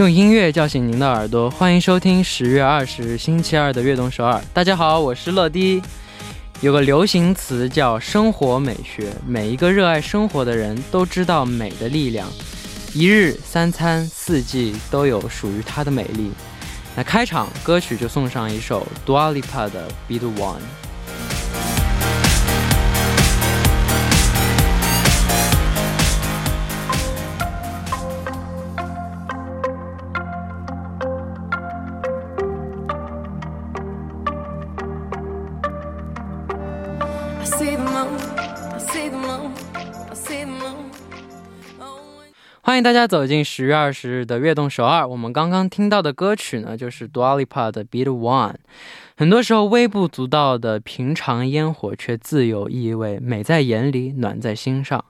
用音乐叫醒您的耳朵，欢迎收听十月二十日星期二的《悦动首尔》。大家好，我是乐迪。有个流行词叫“生活美学”，每一个热爱生活的人都知道美的力量。一日三餐四季都有属于它的美丽。那开场歌曲就送上一首 Dua Lipa 的《Be the One》。欢迎大家走进十月二十日的悦动首尔。我们刚刚听到的歌曲呢，就是 Dua Lipa 的《Beat One》。很多时候，微不足道的平常烟火，却自有意味，美在眼里，暖在心上。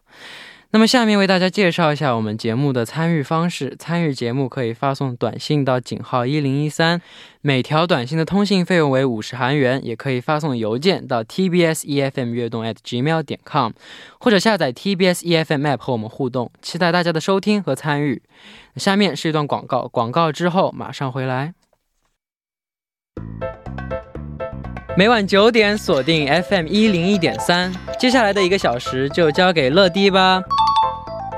那么下面为大家介绍一下我们节目的参与方式。参与节目可以发送短信到井号一零一三，每条短信的通信费用为五十韩元；也可以发送邮件到 tbs efm 悦动 at gmail 点 com，或者下载 tbs efm app 和我们互动。期待大家的收听和参与。下面是一段广告，广告之后马上回来。每晚九点锁定 FM 一零一点三，接下来的一个小时就交给乐迪吧。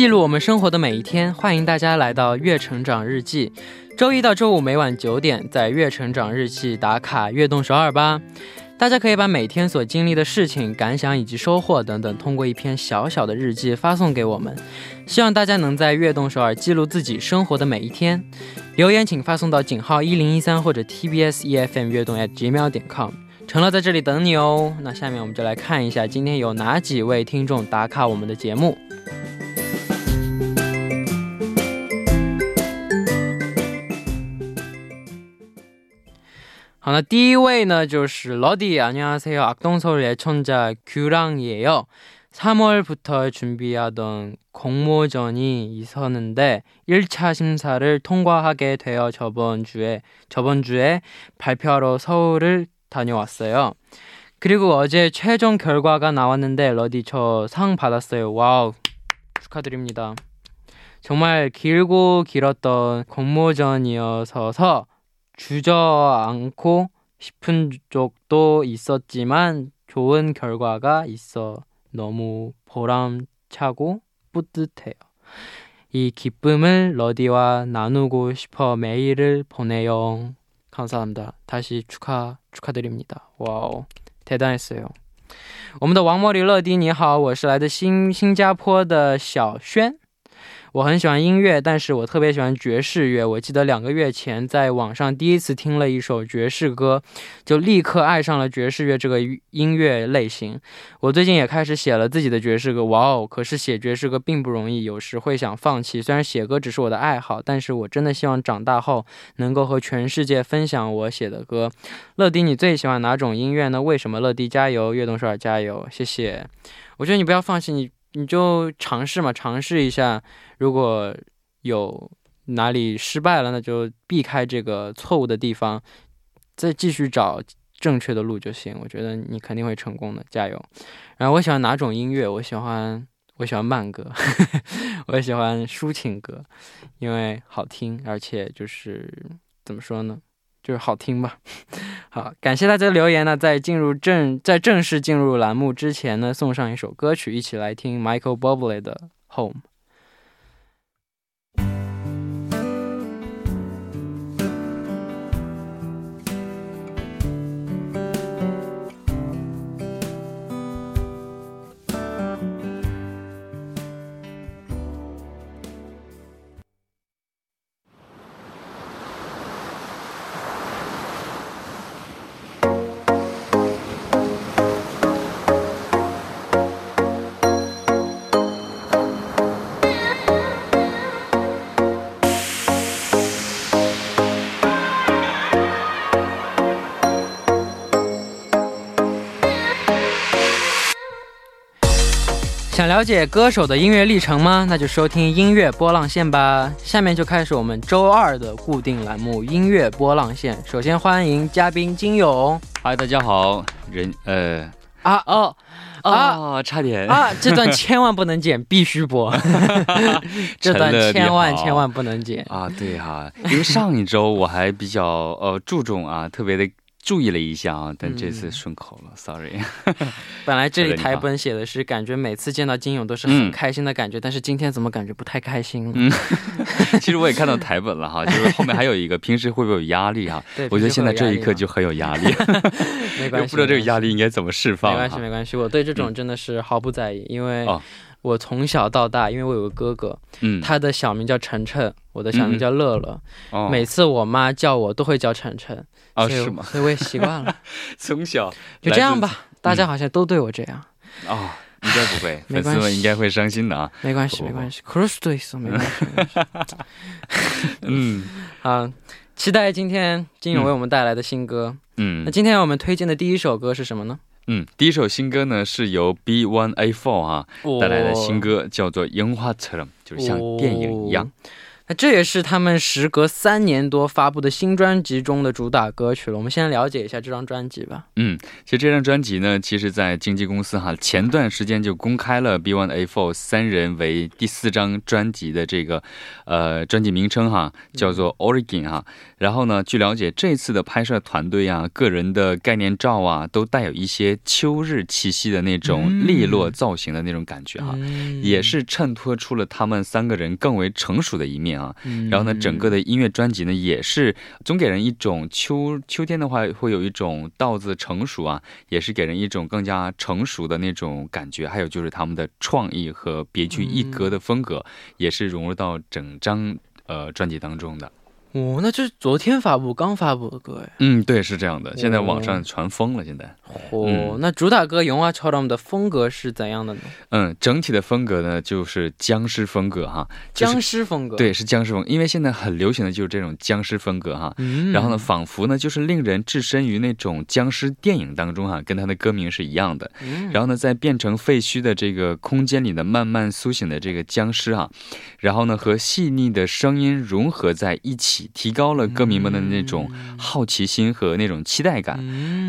记录我们生活的每一天，欢迎大家来到《月成长日记》。周一到周五每晚九点，在《月成长日记》打卡悦动首尔吧。大家可以把每天所经历的事情、感想以及收获等等，通过一篇小小的日记发送给我们。希望大家能在悦动首尔记录自己生活的每一天。留言请发送到井号一零一三或者 TBS EFM 悦动 at gmail 点 com。成乐在这里等你哦。那下面我们就来看一下今天有哪几位听众打卡我们的节目。好，那第一位呢就是 러디 안녕하세요. 악동서울 애청자 규랑이에요. 3월부터 준비하던 공모전이 있었는데 1차 심사를 통과하게 되어 저번 주에 저번 주에 발표하러 서울을 다녀왔어요. 그리고 어제 최종 결과가 나왔는데 러디 저 상 받았어요. 와우. 축하드립니다. 정말 길고 길었던 공모전이어서 주저앉고 싶은 적도 있었지만 좋은 결과가 있어 너무 보람차고 뿌듯해요. 이 기쁨을 러디와 나누고 싶어 메일을 보내요. 감사합니다. 다시 축하 축하드립니다. 와우 대단했어요. 我们的王茉莉乐迪你好，我是来自新新加坡的小轩。 我很喜欢音乐，但是我特别喜欢爵士乐。我记得两个月前在网上第一次听了一首爵士歌，就立刻爱上了爵士乐这个音乐类型。我最近也开始写了自己的爵士歌，哇哦！可是写爵士歌并不容易，有时会想放弃。虽然写歌只是我的爱好，但是我真的希望长大后能够和全世界分享我写的歌。乐迪，你最喜欢哪种音乐呢？为什么？乐迪加油，悦动少儿加油，谢谢。我觉得你不要放弃，你你就尝试嘛，尝试一下。如果有哪里失败了，那就避开这个错误的地方，再继续找正确的路就行。我觉得你肯定会成功的，加油！然后我喜欢哪种音乐？我喜欢我喜欢慢歌，我喜欢抒情歌，因为好听，而且就是怎么说呢，就是好听吧。好，感谢大家的留言呢。在进入正在正式进入栏目之前呢，送上一首歌曲，一起来听 Michael b u b l y 的《Home》。了解歌手的音乐历程吗？那就收听音乐波浪线吧。下面就开始我们周二的固定栏目——音乐波浪线。首先欢迎嘉宾金勇。嗨，大家好。人呃啊哦啊，差点啊！这段千万不能剪，必须播。这段千万千万不能剪啊！对哈，因为上一周我还比较呃注重啊，特别的。注意了一下啊，但这次顺口了，sorry。本来这里台本写的是感觉每次见到金勇都是很开心的感觉，但是今天怎么感觉不太开心了？嗯，其实我也看到台本了哈，就是后面还有一个，平时会不会有压力哈？对，我觉得现在这一刻就很有压力。没关系，不知道这个压力应该怎么释放。没关系，没关系，我对这种真的是毫不在意，因为我从小到大，因为我有个哥哥，嗯，他的小名叫晨晨，我的小名叫乐乐，每次我妈叫我都会叫晨晨。哦，是吗？所以我也习惯了。从小就这样吧，大家好像都对我这样。哦，应该不会，粉丝们应该会伤心的啊。没关系，没关系，cross 对手没关系。嗯，好，期待今天金勇为我们带来的新歌。嗯，那今天我们推荐的第一首歌是什么呢？嗯，第一首新歌呢是由 B One A Four 啊带来的新歌，叫做《樱花车》，就是像电影一样。那这也是他们时隔三年多发布的新专辑中的主打歌曲了。我们先了解一下这张专辑吧。嗯，其实这张专辑呢，其实，在经纪公司哈，前段时间就公开了 B One A Four 三人为第四张专辑的这个，呃，专辑名称哈，叫做 Origin 哈。然后呢，据了解，这次的拍摄团队啊，个人的概念照啊，都带有一些秋日气息的那种利落造型的那种感觉哈，也是衬托出了他们三个人更为成熟的一面。啊，然后呢，整个的音乐专辑呢，也是总给人一种秋秋天的话，会有一种稻子成熟啊，也是给人一种更加成熟的那种感觉。还有就是他们的创意和别具一格的风格，也是融入到整张呃专辑当中的。哦，那就是昨天发布、刚发布的歌哎。嗯，对，是这样的。现在网上传疯了，现在。哦，那主打歌《永华桥》他们的风格是怎样的呢？嗯，整体的风格呢，就是僵尸风格哈。僵尸风格。对，是僵尸风，因为现在很流行的就是这种僵尸风格哈。嗯。然后呢，仿佛呢，就是令人置身于那种僵尸电影当中哈，跟他的歌名是一样的。嗯。然后呢，在变成废墟的这个空间里呢，慢慢苏醒的这个僵尸哈，然后呢，和细腻的声音融合在一起。提高了歌迷们的那种好奇心和那种期待感，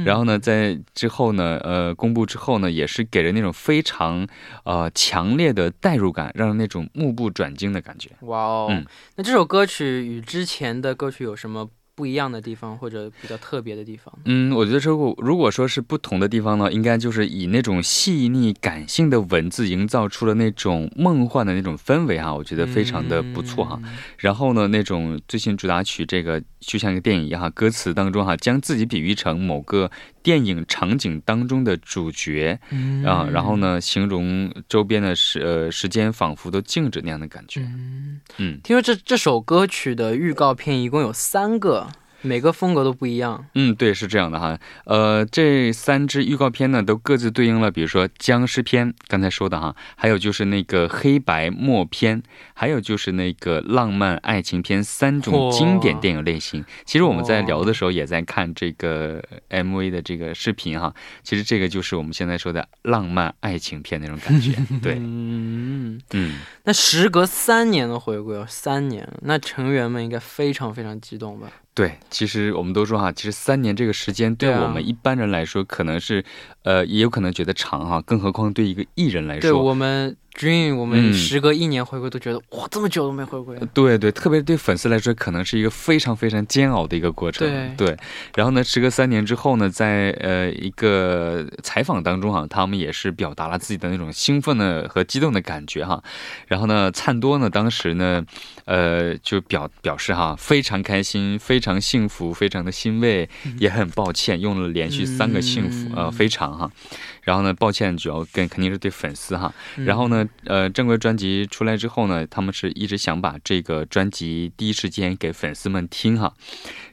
然后呢，在之后呢，呃，公布之后呢，也是给人那种非常呃强烈的代入感，让人那种目不转睛的感觉。哇哦，那这首歌曲与之前的歌曲有什么？不一样的地方或者比较特别的地方，嗯，我觉得如果如果说是不同的地方呢，应该就是以那种细腻感性的文字营造出了那种梦幻的那种氛围哈，我觉得非常的不错哈。然后呢，那种最新主打曲这个就像一个电影一样哈，歌词当中哈，将自己比喻成某个电影场景当中的主角啊，然后呢，形容周边的时呃时间仿佛都静止那样的感觉。嗯，听说这这首歌曲的预告片一共有三个。每个风格都不一样。嗯，对，是这样的哈。呃，这三支预告片呢，都各自对应了，比如说僵尸片，刚才说的哈，还有就是那个黑白默片，还有就是那个浪漫爱情片，三种经典电影类型。其实我们在聊的时候也在看这个 MV 的这个视频哈。其实这个就是我们现在说的浪漫爱情片那种感觉。对，嗯嗯。那时隔三年的回归，三年，那成员们应该非常非常激动吧？对，其实我们都说哈，其实三年这个时间对我们一般人来说，可能是，呃，也有可能觉得长哈，更何况对一个艺人来说，对我们。Dream，我们时隔一年回归都觉得哇，这么久都没回归。对对，特别对粉丝来说，可能是一个非常非常煎熬的一个过程。对对。然后呢，时隔三年之后呢，在呃一个采访当中哈，他们也是表达了自己的那种兴奋的和激动的感觉哈。然后呢，灿多呢当时呢，呃就表表示哈，非常开心，非常幸福，非常的欣慰，也很抱歉，用了连续三个幸福呃非常哈。然后呢，抱歉，主要跟肯定是对粉丝哈。然后呢，呃，正规专辑出来之后呢，他们是一直想把这个专辑第一时间给粉丝们听哈。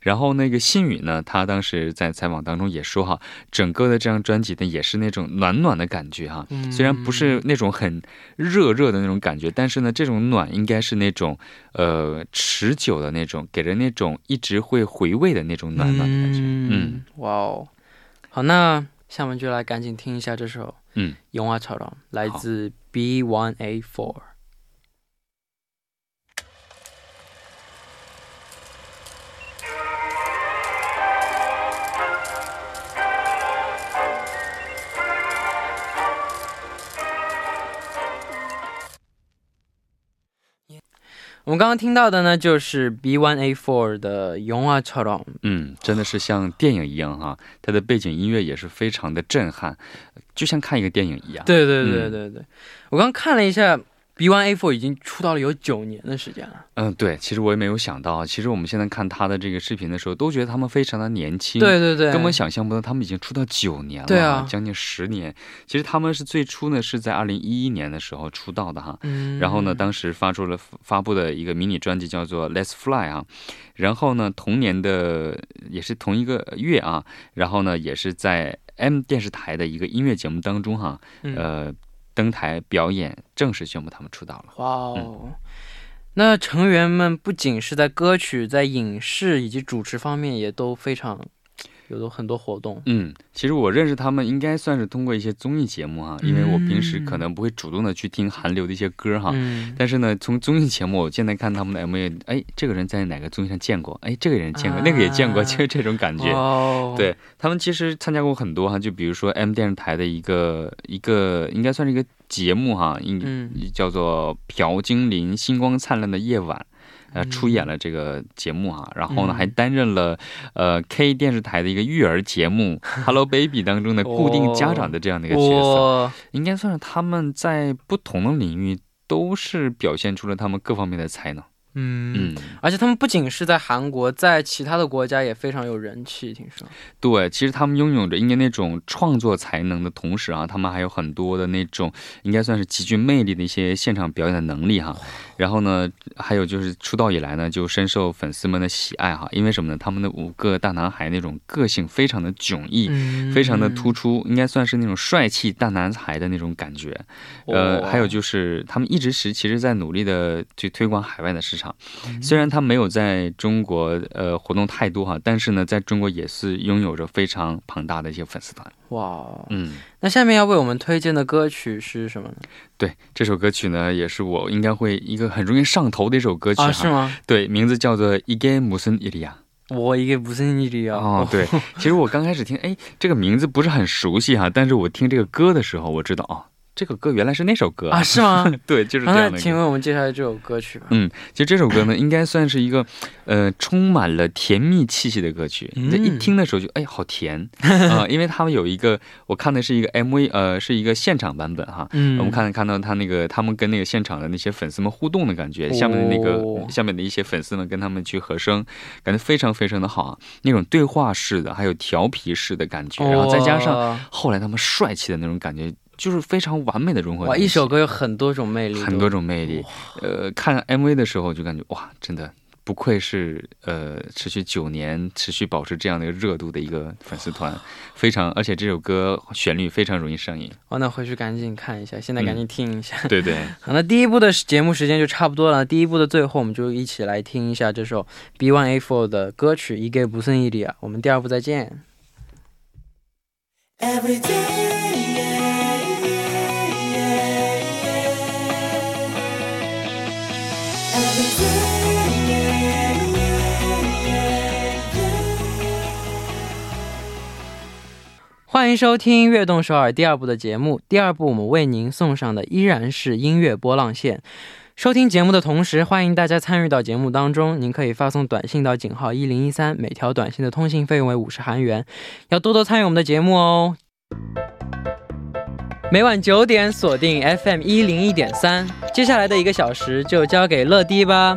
然后那个信宇呢，他当时在采访当中也说哈，整个的这张专辑呢，也是那种暖暖的感觉哈。虽然不是那种很热热的那种感觉，但是呢，这种暖应该是那种呃持久的那种，给人那种一直会回味的那种暖暖的感觉。嗯，哇哦，好那。下面就来赶紧听一下这首《嗯，樱花草堂》，来自 B One A Four。我们刚刚听到的呢，就是 B1A4 的《영화처럼》。嗯，真的是像电影一样哈，它的背景音乐也是非常的震撼，就像看一个电影一样。对对对嗯对对，我刚看了一下 ，B1A4 已经出道了有九年的时间了。嗯，对，其实我也没有想到，其实我们现在看他的这个视频的时候，都觉得他们非常的年轻。对对对，根本想象不到他们已经出道九年了，对啊将近十年。其实他们是最初呢是在二零一一年的时候出道的哈，嗯，然后呢，当时发出了发布的一个迷你专辑叫做《Let's Fly》啊，然后呢，同年的也是同一个月啊，然后呢，也是在 M 电视台的一个音乐节目当中哈，嗯呃，登台表演，正式宣布他们出道了。哇哦。那成员们不仅是在歌曲、在影视以及主持方面，也都非常有很多活动。嗯，其实我认识他们应该算是通过一些综艺节目哈，因为我平时嗯可能不会主动的去听韩流的一些歌哈，嗯，但是呢，从综艺节目我现在看他们的 MV，哎，这个人在哪个综艺上见过？哎，这个人见过，那个也见过，啊 就是这种感觉。哦，对他们其实参加过很多哈，就比如说 M 电视台的一个一个应该算是一个节目哈，应、嗯叫做《朴精灵星光灿烂的夜晚》。呃，嗯出演了这个节目啊，然后呢，嗯。还担任了呃 K 电视台的一个育儿节目 《Hello Baby》当中的固定家长的这样的一个角色，应该算是他们在不同的领域都是表现出了他们各方面的才能。嗯，嗯，而且他们不仅是在韩国，在其他的国家也非常有人气，听说。对，其实他们拥有着应该那种创作才能的同时啊，他们还有很多的那种应该算是极具魅力的一些现场表演的能力哈。然后呢，还有就是出道以来呢，就深受粉丝们的喜爱哈。因为什么呢？他们的五个大男孩那种个性非常的迥异。嗯非常的突出，应该算是那种帅气大男孩的那种感觉。呃，哦还有就是他们一直是其实在努力的去推广海外的市场，虽然他没有在中国呃活动太多哈，但是呢，在中国也是拥有着非常庞大的一些粉丝团。哇，嗯，那下面要为我们推荐的歌曲是什么呢？对，这首歌曲呢，也是我应该会一个很容易上头的一首歌曲啊？是吗？对，名字叫做《一个不森伊利亚》。我一个不森伊利亚。哦，对，其实我刚开始听，哎，这个名字不是很熟悉哈，但是我听这个歌的时候，我知道啊。这个歌原来是那首歌啊，是吗？对，就是这样的歌。请为我们介绍这首歌曲吧。嗯，其实这首歌呢，应该算是一个，呃，充满了甜蜜气息的歌曲。嗯你这一听的时候就，哎，好甜 啊、因为他们有一个，我看的是一个 MV，呃，是一个现场版本哈。嗯我们看看到他那个他们跟那个现场的那些粉丝们互动的感觉，下面的那个、哦下面的一些粉丝们跟他们去和声，感觉非常非常的好啊，那种对话式的，还有调皮式的感觉，然后再加上后来他们帅气的那种感觉，就是非常完美的融合哇，一首歌有很多种魅力，很多种魅力。呃，看 MV 的时候就感觉哇，真的不愧是呃持续九年、持续保持这样的一个热度的一个粉丝团，非常，而且这首歌旋律非常容易上瘾。哦，那回去赶紧看一下，现在赶紧听一下。对对，好，那第一部的节目时间就差不多了。第一部的最后，我们就一起来听一下这首 B1A4 的歌曲《一个不剩一里》啊。我们第二部再见。Every day, 欢迎收听《悦动首尔》第二部的节目。第二部我们为您送上的依然是音乐波浪线。收听节目的同时，欢迎大家参与到节目当中。您可以发送短信到井号一零一三，每条短信的通信费用为五十韩元。要多多参与我们的节目哦。每晚九点锁定 FM 一零一点三，接下来的一个小时就交给乐迪吧。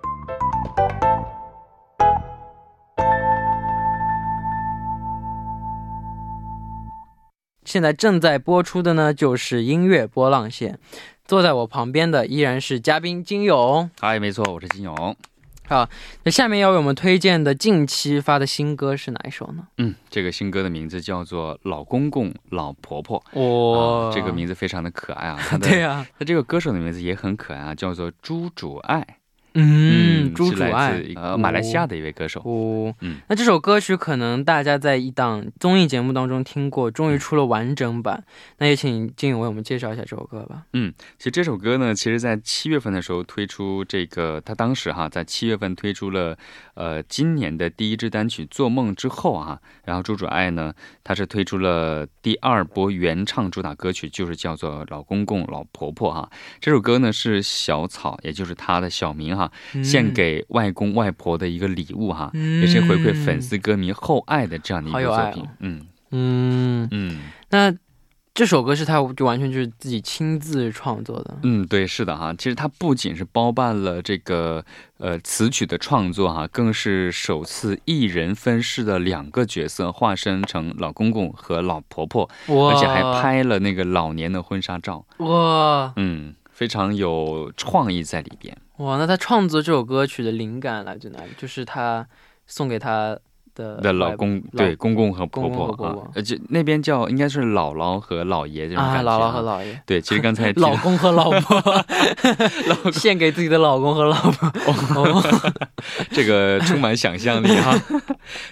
现在正在播出的呢，就是音乐波浪线。坐在我旁边的依然是嘉宾金勇。嗨，没错，我是金勇。好那下面要为我们推荐的近期发的新歌是哪一首呢？嗯，这个新歌的名字叫做《老公公老婆婆》。哇、啊，这个名字非常的可爱啊！对呀、他这个歌手的名字也很可爱啊，叫做朱主爱。嗯，朱是来主爱，呃马来西亚的一位歌手。哦，嗯那这首歌曲可能大家在一档综艺节目当中听过，终于出了完整版。那也请金勇为我们介绍一下这首歌吧。嗯其实这首歌呢，其实在七月份的时候推出这个，他当时哈在七月份推出了呃今年的第一支单曲《做梦》之后啊，然后朱主爱呢，他是推出了第二波原唱主打歌曲，就是叫做《老公公老婆婆》哈。这首歌呢是小草，也就是他的小名哈，献给外公外婆的一个礼物哈，嗯也是回馈粉丝歌迷厚爱的这样的一个作品。嗯嗯，嗯。那这首歌是他就完全就是自己亲自创作的。嗯，对，是的哈。其实他不仅是包办了这个呃词曲的创作哈，更是首次一人分饰的两个角色，化身成老公公和老婆婆，而且还拍了那个老年的婚纱照。哇嗯，非常有创意在里边。哇！那他创作这首歌曲的灵感来自哪里？就是他送给他的的老公老对公公和婆婆啊，而且那边叫应该是姥姥和姥爷这种啊，感觉、姥姥和姥爷。对，其实刚才 老公和老婆，献给自己的老公和老婆。哦这个充满想象力哈。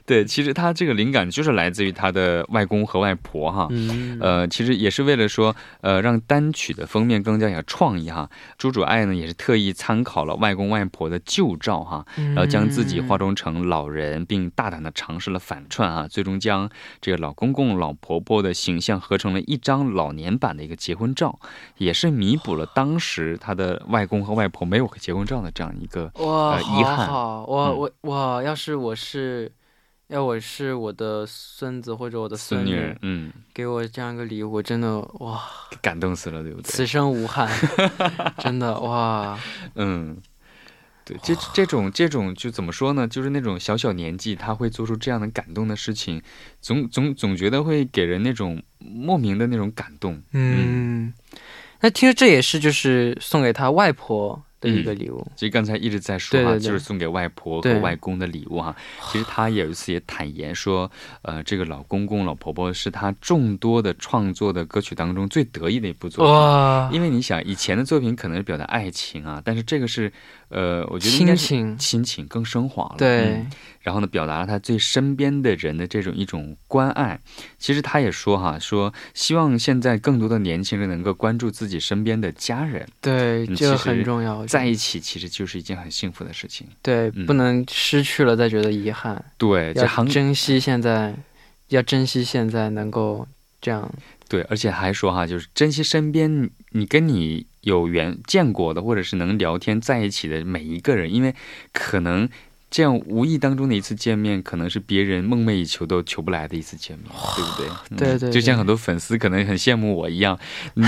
对，其实他这个灵感就是来自于他的外公和外婆哈。嗯，呃，其实也是为了说，呃，让单曲的封面更加有创意哈。朱主爱呢也是特意参考了外公外婆的旧照哈，然然后将自己化妆成老人，并大胆的尝试了反串啊，最终将这个老公公、老婆婆的形象合成了一张老年版的一个结婚照，也是弥补了当时他的外公和外婆没有结婚照的这样一个哇，呃遗憾好好我嗯我哇，要是我是，要我是我的孙子或者我的孙孙女，嗯，给我这样一个礼物，我真的哇，感动死了，对不对？此生无憾，真的哇，嗯，对，这这种这种就怎么说呢？就是那种小小年纪他会做出这样的感动的事情，总总总觉得会给人那种莫名的那种感动。嗯，那听说这也是就是送给他外婆的一个礼物，其实刚才一直在说哈，对对对就是送给外婆和外公的礼物哈。其实他有一次也坦言说，呃，这个老公公老婆婆是他众多的创作的歌曲当中最得意的一部作品。哇，因为你想，以前的作品可能是表达爱情啊，但是这个是，呃，我觉得亲情，亲情更升华了。对。嗯，然后呢，表达了他对身边的人的这种一种关爱。其实他也说哈，说希望现在更多的年轻人能够关注自己身边的家人，对，嗯这个很重要，在一起其实就是一件很幸福的事情。对，嗯不能失去了再觉得遗憾，对，要珍惜现在，要珍惜现在能够这样，对，而且还说哈，就是珍惜身边你跟你有缘见过的，或者是能聊天在一起的每一个人，因为可能。这样无意当中的一次见面，可能是别人梦寐以求都求不来的一次见面，对不对？嗯对对对就像很多粉丝可能很羡慕我一样，嗯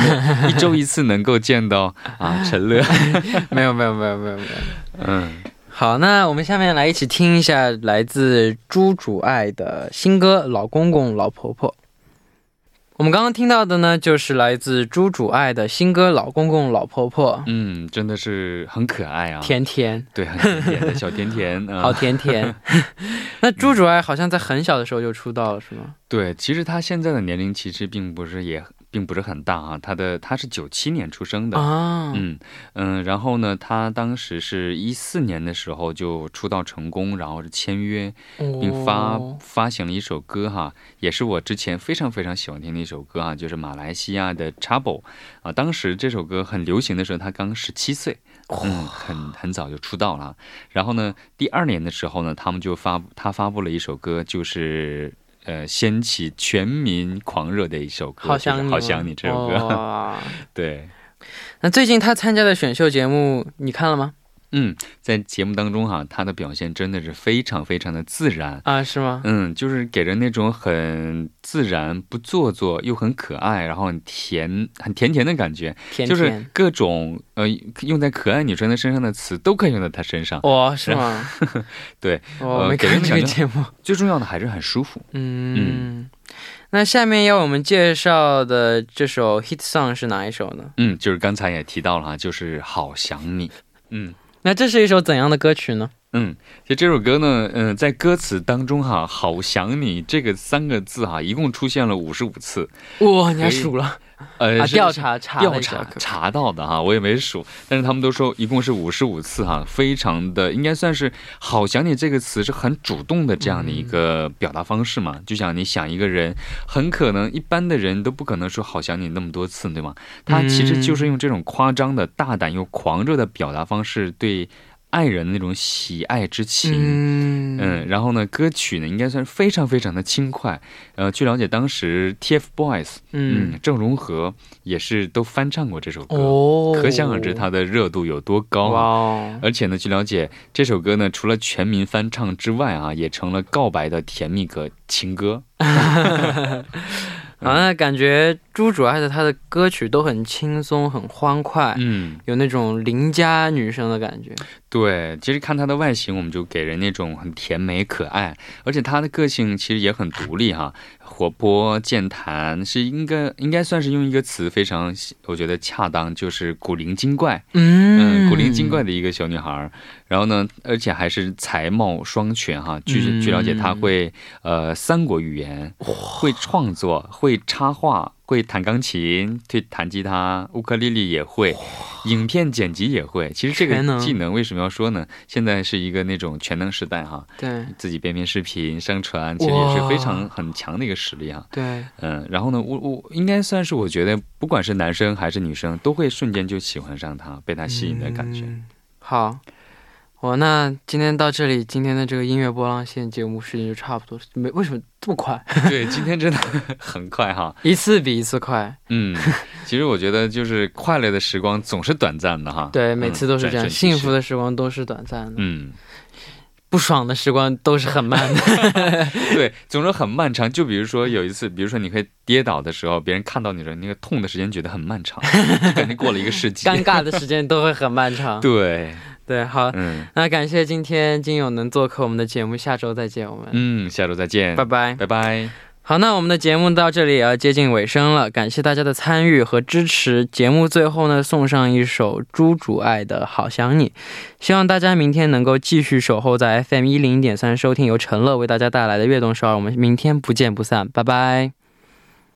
一周一次能够见到啊陈乐，没有没有没有没有没有。嗯，好，那我们下面来一起听一下来自朱主爱的新歌《老公公老婆婆》。我们刚刚听到的呢，就是来自朱主爱的新歌《老公公老婆婆》，嗯，真的是很可爱啊，甜甜，对，很甜甜的小甜甜啊，好甜甜。那朱主爱好像在很小的时候就出道了，是吗？对，其实他现在的年龄其实并不是也并不是很大啊，他的他是九七年出生的。啊，嗯嗯，然后呢，他当时是一四年的时候就出道成功，然后是签约，并发、哦发行了一首歌哈，也是我之前非常非常喜欢听的一首歌啊，就是马来西亚的 Trouble 啊。当时这首歌很流行的时候，他刚十七岁，嗯，很很早就出道了。然后呢，第二年的时候呢，他们就发他发布了一首歌，就是。呃，掀起全民狂热的一首歌，好想你，好想你这首歌，对，那最近他参加的选秀节目，你看了吗？嗯，在节目当中哈、他的表现真的是非常非常的自然。啊，是吗？嗯，就是给人那种很自然、不做作又很可爱，然后很甜、很甜甜的感觉。甜就是。各种呃用在可爱女生的身上的词都可以用在她身上。哇，是吗？对，我呃没看这个给人感觉节目。最重要的还是很舒服。嗯，那下面要我们介绍的这首 hit song 是哪一首呢？嗯，就是刚才也提到了哈，就是《好想你》。嗯。那这是一首怎样的歌曲呢？嗯，其实这首歌呢，嗯、在歌词当中哈，“好想你”这个三个字哈，一共出现了五十五次。哇，你还数了 呃，啊？调查查调查查到的哈，我也没数，但是他们都说一共是五十五次哈，非常的应该算是“好想你”这个词是很主动的这样的一个表达方式嘛。就像你想一个人，很可能一般的人都不可能说“好想你”那么多次，对吗？他其实就是用这种夸张的、大胆又狂热的表达方式对爱人的那种喜爱之情。嗯嗯，然后呢，歌曲呢应该算是非常非常的轻快。呃，据了解，当时 TFBOYS，嗯，郑容和也是都翻唱过这首歌，哦，可想而知它的热度有多高哇啊！哦，而且呢，据了解，这首歌呢，除了全民翻唱之外啊，也成了告白的甜蜜歌情歌。好，那感觉朱主爱的她的歌曲都很轻松，很欢快，嗯，有那种邻家女生的感觉。对，其实看她的外形，我们就给人那种很甜美可爱，而且她的个性其实也很独立哈，活泼健谈，是应该应该算是用一个词非常我觉得恰当，就是古灵精怪。嗯，古灵精怪的一个小女孩儿，然后呢，而且还是才貌双全哈。据嗯据了解，她会呃三国语言，会创作，会插画，会弹钢琴，会弹吉他，乌克丽丽也会，影片剪辑也会。其实这个技能为什么要说呢？现在是一个那种全能时代哈，对自己编编视频上传，其实也是非常很强的一个实力哈。对，嗯，然后呢，我我应该算是我觉得，不管是男生还是女生，都会瞬间就喜欢上他，被他吸引的感觉。嗯好，我那今天到这里，今天的这个音乐波浪线节目时间就差不多。没为什么这么快？对，今天真的 很快哈。一次比一次快。嗯，其实我觉得就是快乐的时光总是短暂的哈。对，每次都是这样，幸福的时光都是短暂的，嗯，不爽的时光都是很慢的。对，总是很漫长。就比如说有一次，比如说你会跌倒的时候，别人看到你的那个痛的时间觉得很漫长，就感觉过了一个世纪。尴尬的时间都会很漫长。对，对，好，嗯那感谢今天金勇能做客我们的节目，下周再见，我们，嗯，下周再见，拜拜。拜拜。好，那我们的节目到这里也要接近尾声了，感谢大家的参与和支持。节目最后呢，送上一首朱主爱的《好想你》，希望大家明天能够继续守候在 FM 一零点三，收听由陈乐为大家带来的悦动少儿。我们明天不见不散，拜拜。